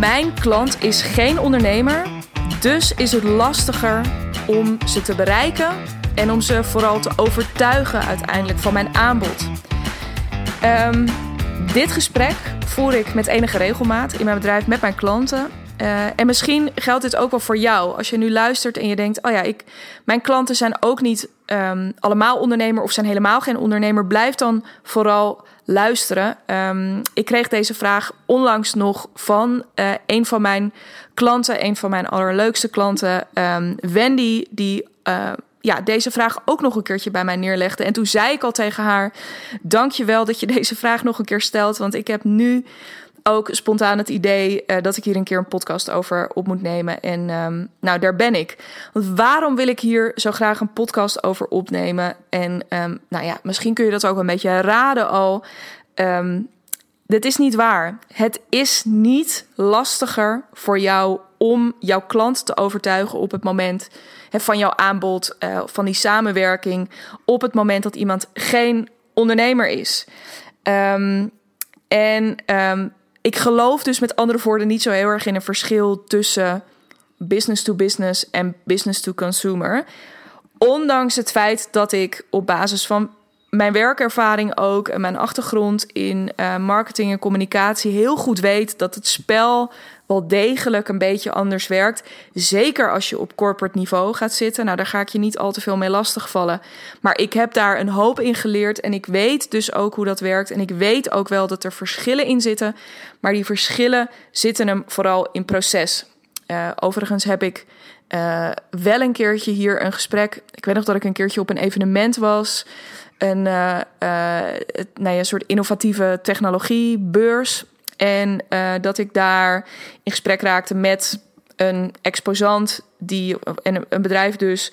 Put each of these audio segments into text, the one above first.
Mijn klant is geen ondernemer, dus is het lastiger om ze te bereiken en om ze vooral te overtuigen uiteindelijk van mijn aanbod. Ehm, dit gesprek voer ik met enige regelmaat in mijn bedrijf met mijn klanten. Uh, en misschien geldt dit ook wel voor jou. Als je nu luistert en je denkt: Oh ja, ik, mijn klanten zijn ook niet um, allemaal ondernemer of zijn helemaal geen ondernemer. Blijf dan vooral luisteren. Um, ik kreeg deze vraag onlangs nog van uh, een van mijn klanten, een van mijn allerleukste klanten, um, Wendy, die. Uh, ja, deze vraag ook nog een keertje bij mij neerlegde. En toen zei ik al tegen haar: Dank je wel dat je deze vraag nog een keer stelt. Want ik heb nu ook spontaan het idee uh, dat ik hier een keer een podcast over op moet nemen. En um, nou, daar ben ik. Want waarom wil ik hier zo graag een podcast over opnemen? En um, nou ja, misschien kun je dat ook een beetje raden al. Um, dit is niet waar. Het is niet lastiger voor jou om jouw klant te overtuigen op het moment van jouw aanbod, uh, van die samenwerking, op het moment dat iemand geen ondernemer is. En um, ik geloof dus met andere woorden niet zo heel erg in een verschil tussen business to business en business to consumer. Ondanks het feit dat ik op basis van mijn werkervaring ook en mijn achtergrond in uh, marketing en communicatie heel goed weet dat het spel wel degelijk een beetje anders werkt. Zeker als je op corporate niveau gaat zitten. Nou, daar ga ik je niet al te veel mee lastigvallen. Maar ik heb daar een hoop in geleerd en ik weet dus ook hoe dat werkt. En ik weet ook wel dat er verschillen in zitten. Maar die verschillen zitten hem vooral in proces. Uh, overigens heb ik uh, wel een keertje hier een gesprek. Ik weet nog dat ik een keertje op een evenement was. Een, ja, een soort innovatieve technologiebeurs. En uh, dat ik daar in gesprek raakte met een exposant die, en een bedrijf dus,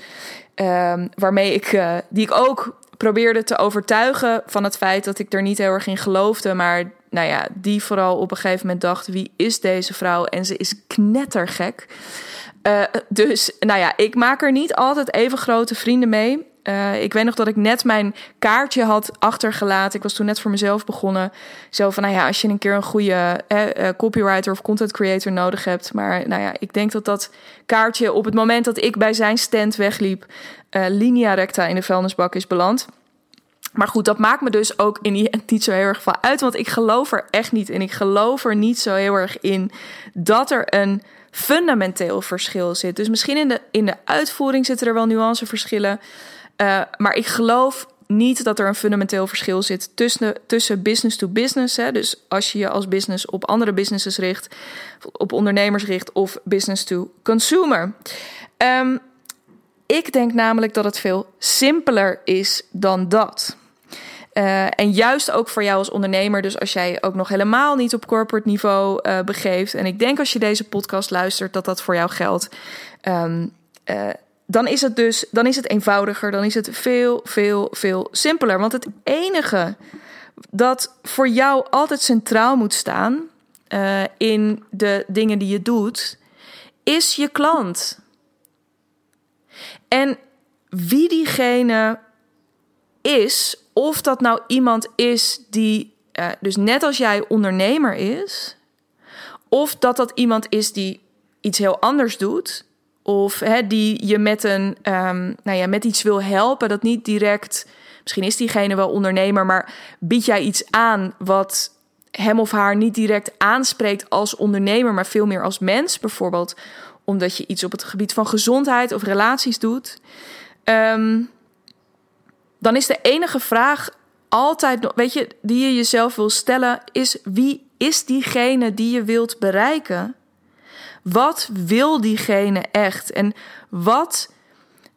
um, waarmee ik, uh, die ik ook probeerde te overtuigen van het feit dat ik er niet heel erg in geloofde. Maar nou ja, die vooral op een gegeven moment dacht: wie is deze vrouw? En ze is knettergek. Uh, dus nou ja, ik maak er niet altijd even grote vrienden mee. Uh, ik weet nog dat ik net mijn kaartje had achtergelaten. Ik was toen net voor mezelf begonnen. Zo van, nou ja, als je een keer een goede eh, copywriter of content creator nodig hebt. Maar nou ja, ik denk dat dat kaartje op het moment dat ik bij zijn stand wegliep, uh, recta in de vuilnisbak is beland. Maar goed, dat maakt me dus ook in die niet zo heel erg van uit. Want ik geloof er echt niet in. Ik geloof er niet zo heel erg in dat er een fundamenteel verschil zit. Dus misschien in de, in de uitvoering zitten er wel nuanceverschillen. Uh, maar ik geloof niet dat er een fundamenteel verschil zit tussen, tussen business to business. Hè, dus als je je als business op andere businesses richt, op ondernemers richt of business to consumer. Um, ik denk namelijk dat het veel simpeler is dan dat. Uh, en juist ook voor jou als ondernemer. Dus als jij ook nog helemaal niet op corporate niveau uh, begeeft. En ik denk als je deze podcast luistert dat dat voor jou geldt. Um, dan is het dus dan is het eenvoudiger, dan is het veel, veel, veel simpeler. Want het enige dat voor jou altijd centraal moet staan uh, in de dingen die je doet, is je klant. En wie diegene is, of dat nou iemand is die, uh, dus net als jij ondernemer is, of dat dat iemand is die iets heel anders doet, of hè, die je met, een, um, nou ja, met iets wil helpen, dat niet direct. Misschien is diegene wel ondernemer, maar bied jij iets aan wat hem of haar niet direct aanspreekt als ondernemer, maar veel meer als mens, bijvoorbeeld omdat je iets op het gebied van gezondheid of relaties doet, um, dan is de enige vraag altijd weet je, die je jezelf wil stellen, is wie is diegene die je wilt bereiken? Wat wil diegene echt? En wat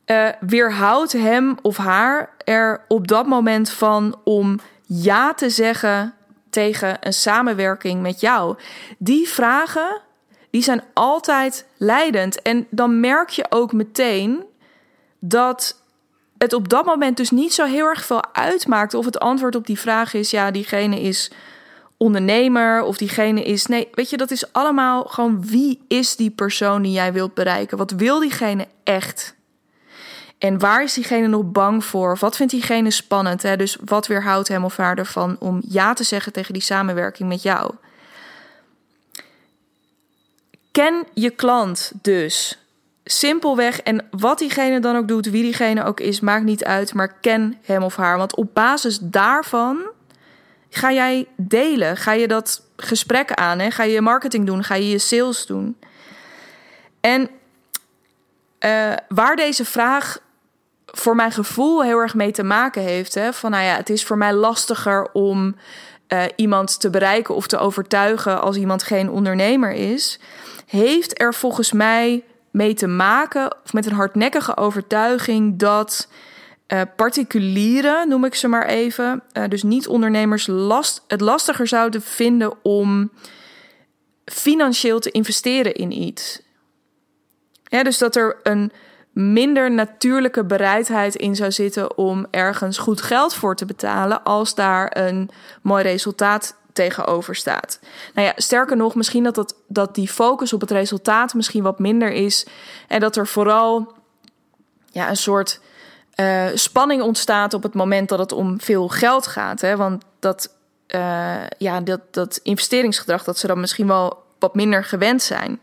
uh, weerhoudt hem of haar er op dat moment van om ja te zeggen tegen een samenwerking met jou? Die vragen, die zijn altijd leidend. En dan merk je ook meteen dat het op dat moment dus niet zo heel erg veel uitmaakt of het antwoord op die vraag is: ja, diegene is ondernemer of diegene is. Nee, weet je, dat is allemaal gewoon wie is die persoon die jij wilt bereiken? Wat wil diegene echt? En waar is diegene nog bang voor? Wat vindt diegene spannend? Hè? Dus wat weerhoudt hem of haar ervan om ja te zeggen tegen die samenwerking met jou? ken je klant dus. Simpelweg. En wat diegene dan ook doet, wie diegene ook is, maakt niet uit. Maar ken hem of haar. Want op basis daarvan ga jij delen. Ga je dat gesprek aan. Hè? Ga je marketing doen. Ga je je sales doen. En uh, waar deze vraag voor mijn gevoel heel erg mee te maken heeft. Hè? Van nou ja, het is voor mij lastiger om uh, iemand te bereiken of te overtuigen als iemand geen ondernemer is. Heeft er volgens mij mee te maken, of met een hardnekkige overtuiging, dat uh, particulieren, noem ik ze maar even, uh, dus niet-ondernemers, last, het lastiger zouden vinden om financieel te investeren in iets. Dus dat er een minder natuurlijke bereidheid in zou zitten om ergens goed geld voor te betalen als daar een mooi resultaat tegenover staat. Nou ja, sterker nog, misschien dat, dat, dat die focus op het resultaat misschien wat minder is en dat er vooral ja, een soort uh, spanning ontstaat op het moment dat het om veel geld gaat. Hè? Want dat, uh, ja, dat, dat investeringsgedrag, dat ze dan misschien wel wat minder gewend zijn.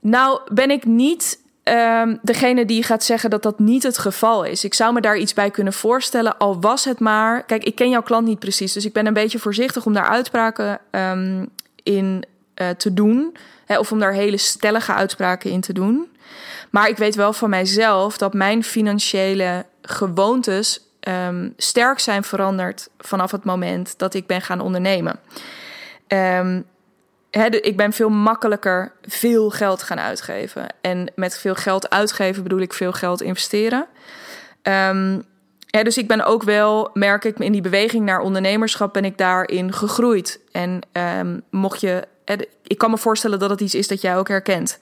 Nou ben ik niet um, degene die gaat zeggen dat dat niet het geval is. Ik zou me daar iets bij kunnen voorstellen, al was het maar. Kijk, ik ken jouw klant niet precies, dus ik ben een beetje voorzichtig om daar uitspraken um, in uh, te doen. Of om daar hele stellige uitspraken in te doen. Maar ik weet wel van mijzelf dat mijn financiële gewoontes um, sterk zijn veranderd vanaf het moment dat ik ben gaan ondernemen. Um, ik ben veel makkelijker veel geld gaan uitgeven. En met veel geld uitgeven bedoel ik veel geld investeren. Um, dus ik ben ook wel, merk ik, in die beweging naar ondernemerschap ben ik daarin gegroeid. En mocht je, ik kan me voorstellen dat het iets is dat jij ook herkent.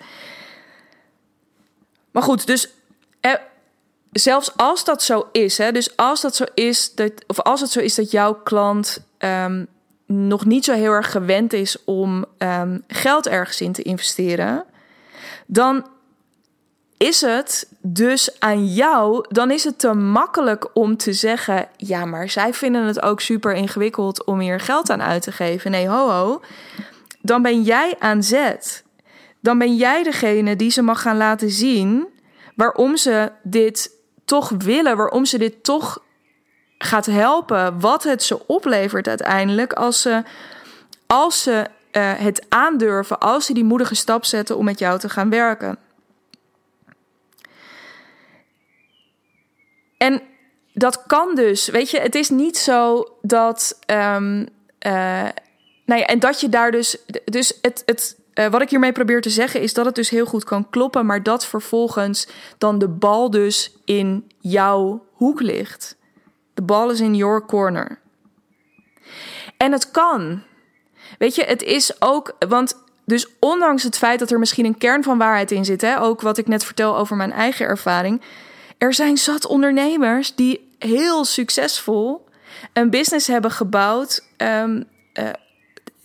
Maar goed, dus zelfs als dat zo is, hè, dus als dat zo is, dat, of als het zo is dat jouw klant um, nog niet zo heel erg gewend is om um, geld ergens in te investeren, dan is het dus aan jou, dan is het te makkelijk om te zeggen: ja, maar zij vinden het ook super ingewikkeld om hier geld aan uit te geven. Nee, ho, ho. Dan ben jij aan zet. Dan ben jij degene die ze mag gaan laten zien waarom ze dit toch willen, waarom ze dit toch gaat helpen, wat het ze oplevert uiteindelijk als ze, als ze uh, het aandurven, als ze die moedige stap zetten om met jou te gaan werken. En dat kan dus, weet je, het is niet zo dat. Um, uh, nou ja, en dat je daar dus. Dus het, het, uh, wat ik hiermee probeer te zeggen is dat het dus heel goed kan kloppen, maar dat vervolgens dan de bal dus in jouw hoek ligt. The ball is in your corner. En het kan. Weet je, het is ook, want dus ondanks het feit dat er misschien een kern van waarheid in zit, hè, ook wat ik net vertel over mijn eigen ervaring, er zijn zat ondernemers die heel succesvol een business hebben gebouwd, um,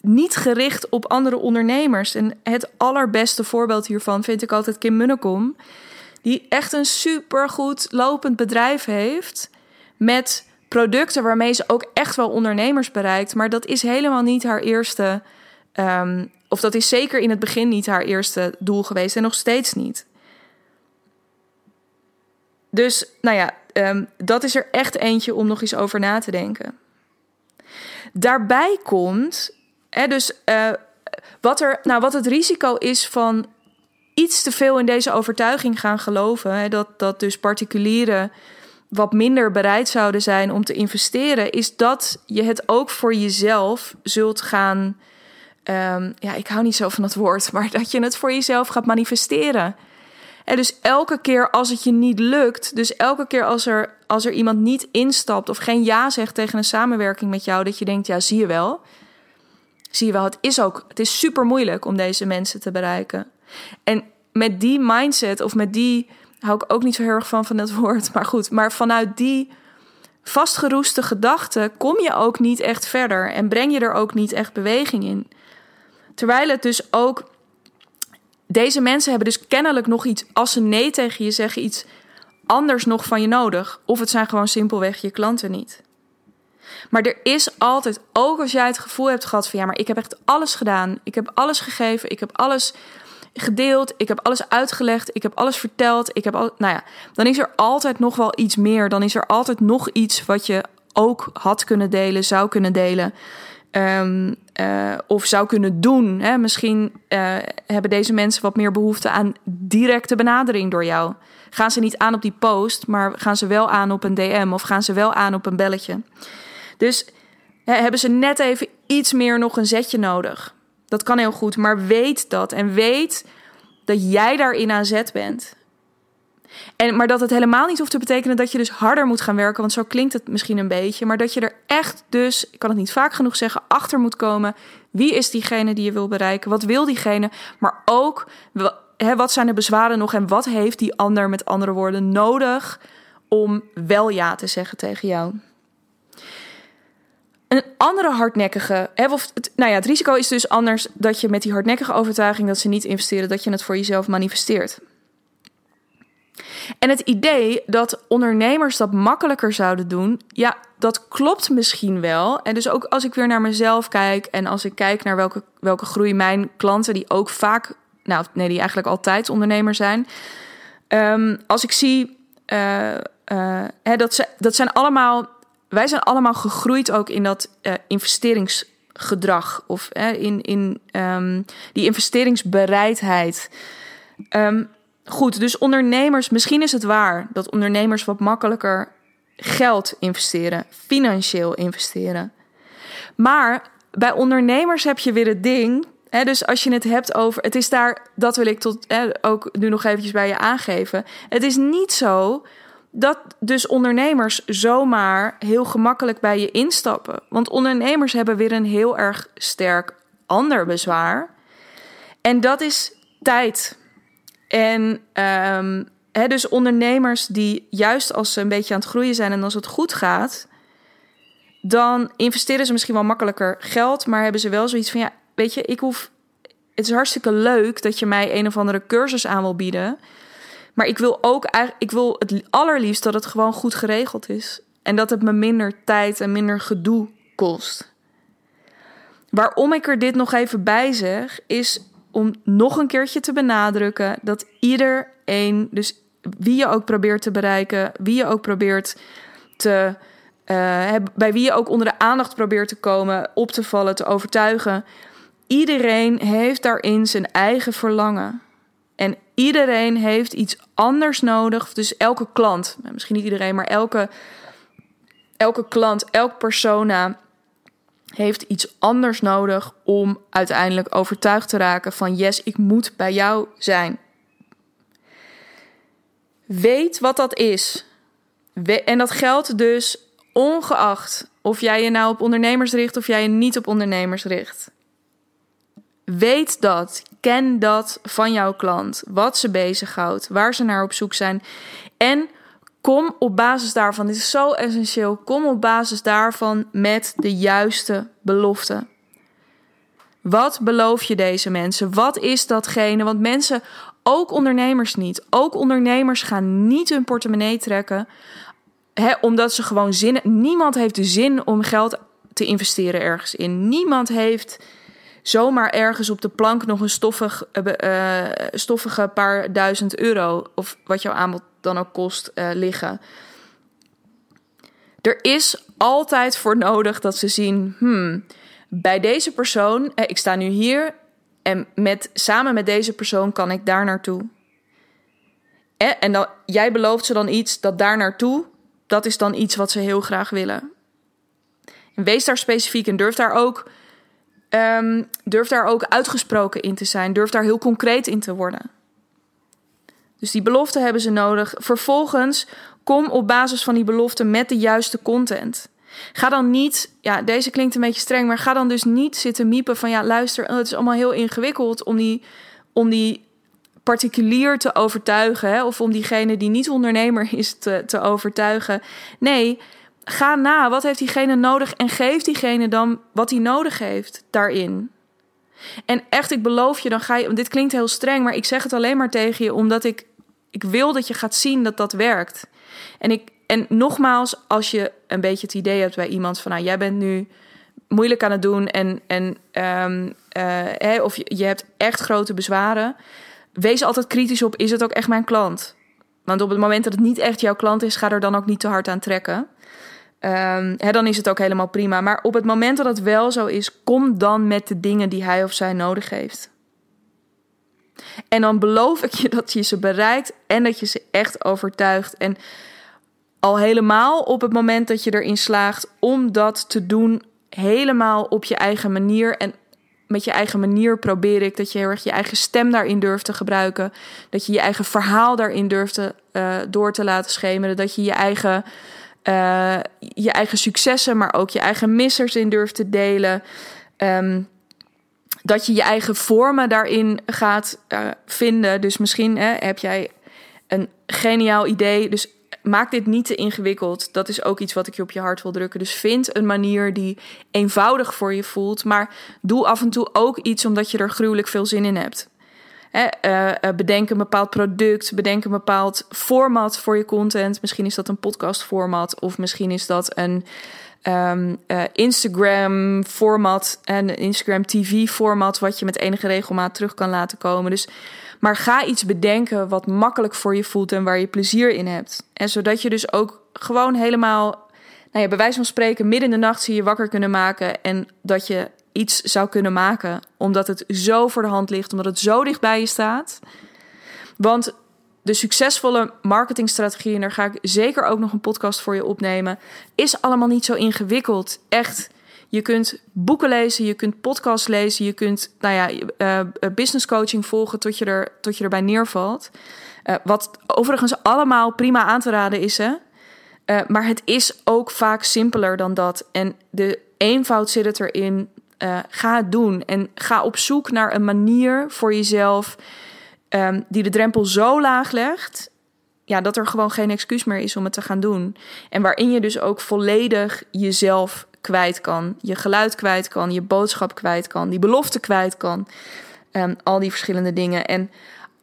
niet gericht op andere ondernemers. En het allerbeste voorbeeld hiervan vind ik altijd Kim Munnekom, die echt een supergoed lopend bedrijf heeft met producten waarmee ze ook echt wel ondernemers bereikt. Maar dat is helemaal niet haar eerste. Um, of dat is zeker in het begin niet haar eerste doel geweest en nog steeds niet. Dus nou ja, um, dat is er echt eentje om nog eens over na te denken. Daarbij komt, hè, dus uh, wat, er, nou, wat het risico is van iets te veel in deze overtuiging gaan geloven, hè, dat, dat dus particulieren wat minder bereid zouden zijn om te investeren, is dat je het ook voor jezelf zult gaan. Um, ja, ik hou niet zo van dat woord, maar dat je het voor jezelf gaat manifesteren. En dus elke keer als het je niet lukt, dus elke keer als er, als er iemand niet instapt of geen ja zegt tegen een samenwerking met jou, dat je denkt, ja, zie je wel. Zie je wel, het is ook, het is super moeilijk om deze mensen te bereiken. En met die mindset of met die hou ik ook niet zo heel erg van van dat woord. Maar goed, maar vanuit die vastgeroeste gedachten kom je ook niet echt verder en breng je er ook niet echt beweging in. Terwijl het dus ook. Deze mensen hebben dus kennelijk nog iets, als ze nee tegen je zeggen, iets anders nog van je nodig. Of het zijn gewoon simpelweg je klanten niet. Maar er is altijd, ook als jij het gevoel hebt gehad van ja, maar ik heb echt alles gedaan. Ik heb alles gegeven. Ik heb alles gedeeld. Ik heb alles uitgelegd. Ik heb alles verteld. Ik heb al, nou ja, dan is er altijd nog wel iets meer. Dan is er altijd nog iets wat je ook had kunnen delen, zou kunnen delen. Um, uh, of zou kunnen doen. Hè? Misschien uh, hebben deze mensen wat meer behoefte aan directe benadering door jou. Gaan ze niet aan op die post, maar gaan ze wel aan op een DM of gaan ze wel aan op een belletje. Dus hebben ze net even iets meer nog een zetje nodig. Dat kan heel goed, maar weet dat en weet dat jij daarin aan zet bent. En, maar dat het helemaal niet hoeft te betekenen dat je dus harder moet gaan werken, want zo klinkt het misschien een beetje. Maar dat je er echt dus, ik kan het niet vaak genoeg zeggen, achter moet komen. Wie is diegene die je wil bereiken? Wat wil diegene? Maar ook, wat zijn de bezwaren nog en wat heeft die ander met andere woorden nodig om wel ja te zeggen tegen jou? Een andere hardnekkige, of het, nou ja, het risico is dus anders dat je met die hardnekkige overtuiging dat ze niet investeren, dat je het voor jezelf manifesteert. En het idee dat ondernemers dat makkelijker zouden doen, ja, dat klopt misschien wel. En dus ook als ik weer naar mezelf kijk en als ik kijk naar welke, welke groei mijn klanten, die ook vaak, nou nee, die eigenlijk altijd ondernemer zijn. Um, als ik zie, uh, uh, hè, dat, ze, dat zijn allemaal, wij zijn allemaal gegroeid ook in dat uh, investeringsgedrag of in, in um, die investeringsbereidheid. Um, goed, dus ondernemers, misschien is het waar dat ondernemers wat makkelijker geld investeren, financieel investeren. Maar bij ondernemers heb je weer het ding. Dus als je het hebt over. Het is daar, dat wil ik tot ook nu nog eventjes bij je aangeven. Het is niet zo dat dus ondernemers zomaar heel gemakkelijk bij je instappen. Want ondernemers hebben weer een heel erg sterk ander bezwaar. En dat is tijd. En um, dus ondernemers die juist als ze een beetje aan het groeien zijn en als het goed gaat, dan investeren ze misschien wel makkelijker geld, maar hebben ze wel zoiets van ja, weet je, ik hoef. Het is hartstikke leuk dat je mij een of andere cursus aan wil bieden. Maar ik wil ook ik wil het allerliefst dat het gewoon goed geregeld is. En dat het me minder tijd en minder gedoe kost. Waarom ik er dit nog even bij zeg, is om nog een keertje te benadrukken dat iedereen, dus wie je ook probeert te bereiken, wie je ook probeert te. Uh, bij wie je ook onder de aandacht probeert te komen, op te vallen, te overtuigen. Iedereen heeft daarin zijn eigen verlangen. En iedereen heeft iets anders nodig. Dus elke klant, misschien niet iedereen, maar elke, elke klant, elk persona heeft iets anders nodig om uiteindelijk overtuigd te raken van yes, ik moet bij jou zijn. Weet wat dat is. En dat geldt dus ongeacht of jij je nou op ondernemers richt of jij je niet op ondernemers richt. Weet dat, ken dat van jouw klant, wat ze bezighoudt, waar ze naar op zoek zijn. En kom op basis daarvan, dit is zo essentieel, kom op basis daarvan met de juiste belofte. Wat beloof je deze mensen? Wat is datgene? Want mensen, ook ondernemers niet, ook ondernemers gaan niet hun portemonnee trekken, hè, omdat ze gewoon zin. Niemand heeft de zin om geld te investeren ergens in. Niemand heeft zomaar ergens op de plank nog een stoffig, uh, stoffige paar duizend euro of wat jouw aanbod dan ook kost uh, liggen. Er is altijd voor nodig dat ze zien, hmm, bij deze persoon, ik sta nu hier en met, samen met deze persoon kan ik daar naartoe. En dan, jij belooft ze dan iets dat daar naartoe, dat is dan iets wat ze heel graag willen. En wees daar specifiek en durf daar ook, um, durf daar ook uitgesproken in te zijn. Durf daar heel concreet in te worden. Dus die belofte hebben ze nodig. Vervolgens kom op basis van die belofte met de juiste content. Ga dan niet, ja, deze klinkt een beetje streng, maar ga dan dus niet zitten miepen van ja, luister, het is allemaal heel ingewikkeld om die, om die particulier te overtuigen, hè, of om diegene die niet ondernemer is te, te overtuigen. Nee, ga na, wat heeft diegene nodig en geef diegene dan wat hij nodig heeft daarin. En echt, ik beloof je, dan ga je. Dit klinkt heel streng, maar ik zeg het alleen maar tegen je omdat ik ik wil dat je gaat zien dat dat werkt. En, ik, en nogmaals, als je een beetje het idee hebt bij iemand van, nou, jij bent nu moeilijk aan het doen en, en um, of je hebt echt grote bezwaren, wees altijd kritisch op: is het ook echt mijn klant? Want op het moment dat het niet echt jouw klant is, ga er dan ook niet te hard aan trekken. Um, hè, dan is het ook helemaal prima. Maar op het moment dat het wel zo is, kom dan met de dingen die hij of zij nodig heeft. En dan beloof ik je dat je ze bereikt en dat je ze echt overtuigt. En al helemaal op het moment dat je erin slaagt om dat te doen, helemaal op je eigen manier. En met je eigen manier probeer ik dat je heel erg je eigen stem daarin durft te gebruiken. Dat je je eigen verhaal daarin durft te, uh, door te laten schemeren. Dat je je eigen, uh, je eigen successen, maar ook je eigen missers in durft te delen. Um, dat je je eigen vormen daarin gaat uh, vinden. Dus misschien hè, heb jij een geniaal idee. Dus maak dit niet te ingewikkeld. Dat is ook iets wat ik je op je hart wil drukken. Dus vind een manier die eenvoudig voor je voelt. Maar doe af en toe ook iets omdat je er gruwelijk veel zin in hebt. Hè, uh, bedenk een bepaald product, bedenk een bepaald format voor je content. Misschien is dat een podcast format of misschien is dat een um, Instagram format en Instagram TV format wat je met enige regelmaat terug kan laten komen. Dus maar ga iets bedenken wat makkelijk voor je voelt en waar je plezier in hebt. En zodat je dus ook gewoon helemaal, nou ja, bij wijze van spreken, midden in de nacht zie je wakker kunnen maken. En dat je iets zou kunnen maken, omdat het zo voor de hand ligt, omdat het zo dicht bij je staat. Want de succesvolle marketingstrategieën, daar ga ik zeker ook nog een podcast voor je opnemen, is allemaal niet zo ingewikkeld. Echt je kunt boeken lezen, je kunt podcasts lezen, je kunt nou ja, uh, business coaching volgen tot je, er, tot je erbij neervalt. Uh, wat overigens allemaal prima aan te raden is. Hè? Maar het is ook vaak simpeler dan dat. En de eenvoud zit het erin. Ga het doen en ga op zoek naar een manier voor jezelf um, die de drempel zo laag legt ja, dat er gewoon geen excuus meer is om het te gaan doen. En waarin je dus ook volledig jezelf kwijt kan, je geluid kwijt kan, je boodschap kwijt kan, die belofte kwijt kan. Um, al die verschillende dingen. En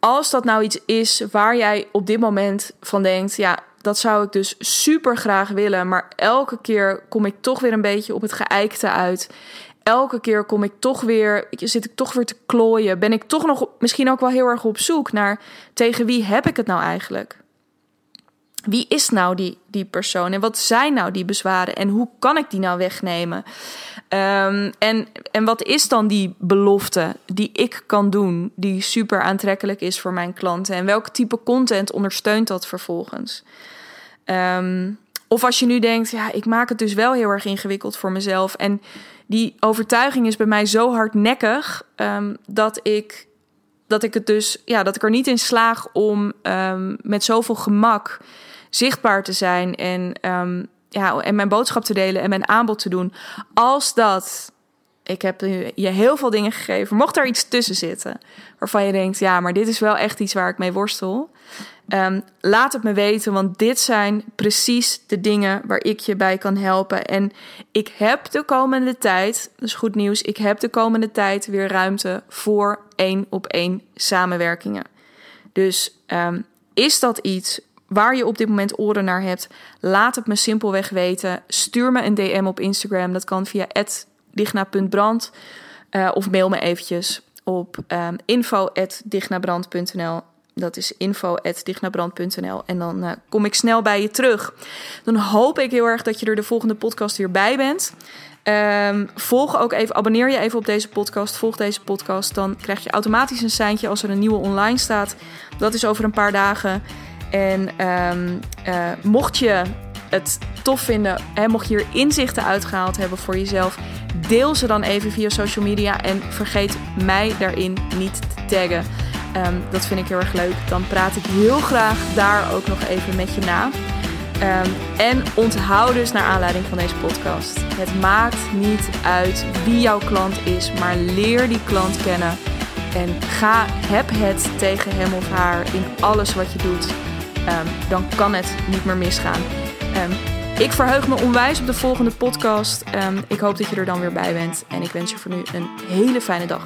als dat nou iets is waar jij op dit moment van denkt, ja, dat zou ik dus super graag willen, maar elke keer kom ik toch weer een beetje op het geëikte uit. Elke keer kom ik toch weer, zit ik toch weer te klooien. Ben ik toch nog misschien ook wel heel erg op zoek naar tegen wie heb ik het nou eigenlijk? Wie is nou die, die persoon en wat zijn nou die bezwaren en hoe kan ik die nou wegnemen? Um, en, en wat is dan die belofte die ik kan doen, die super aantrekkelijk is voor mijn klanten? En welk type content ondersteunt dat vervolgens? Um, of als je nu denkt, ja, ik maak het dus wel heel erg ingewikkeld voor mezelf. En die overtuiging is bij mij zo hardnekkig um, dat ik dat ik het dus, ja, dat ik er niet in slaag om um, met zoveel gemak zichtbaar te zijn en, um, ja, en mijn boodschap te delen en mijn aanbod te doen. Als dat, ik heb je heel veel dingen gegeven, mocht er iets tussen zitten waarvan je denkt, ja, maar dit is wel echt iets waar ik mee worstel. Um, laat het me weten, want dit zijn precies de dingen waar ik je bij kan helpen. En ik heb de komende tijd, dat is goed nieuws, ik heb de komende tijd weer ruimte voor één op één samenwerkingen. Dus um, is dat iets waar je op dit moment oren naar hebt, laat het me simpelweg weten. Stuur me een DM op Instagram. Dat kan via digna.brand uh, of mail me eventjes op um, info.dignabrand.nl. Dat is info.dignabrand.nl. En dan uh, kom ik snel bij je terug. Dan hoop ik heel erg dat je er de volgende podcast weer bij bent. Um, volg ook even, abonneer je even op deze podcast. Volg deze podcast. Dan krijg je automatisch een seintje als er een nieuwe online staat. Dat is over een paar dagen. En um, uh, mocht je het tof vinden, hè, mocht je hier inzichten uitgehaald hebben voor jezelf, deel ze dan even via social media en vergeet mij daarin niet te taggen. Um, dat vind ik heel erg leuk. Dan praat ik heel graag daar ook nog even met je na. Um, en onthoud dus naar aanleiding van deze podcast. Het maakt niet uit wie jouw klant is, maar leer die klant kennen. En ga, heb het tegen hem of haar in alles wat je doet. Um, dan kan het niet meer misgaan. Ik verheug me onwijs op de volgende podcast. Ik hoop dat je er dan weer bij bent. En ik wens je voor nu een hele fijne dag.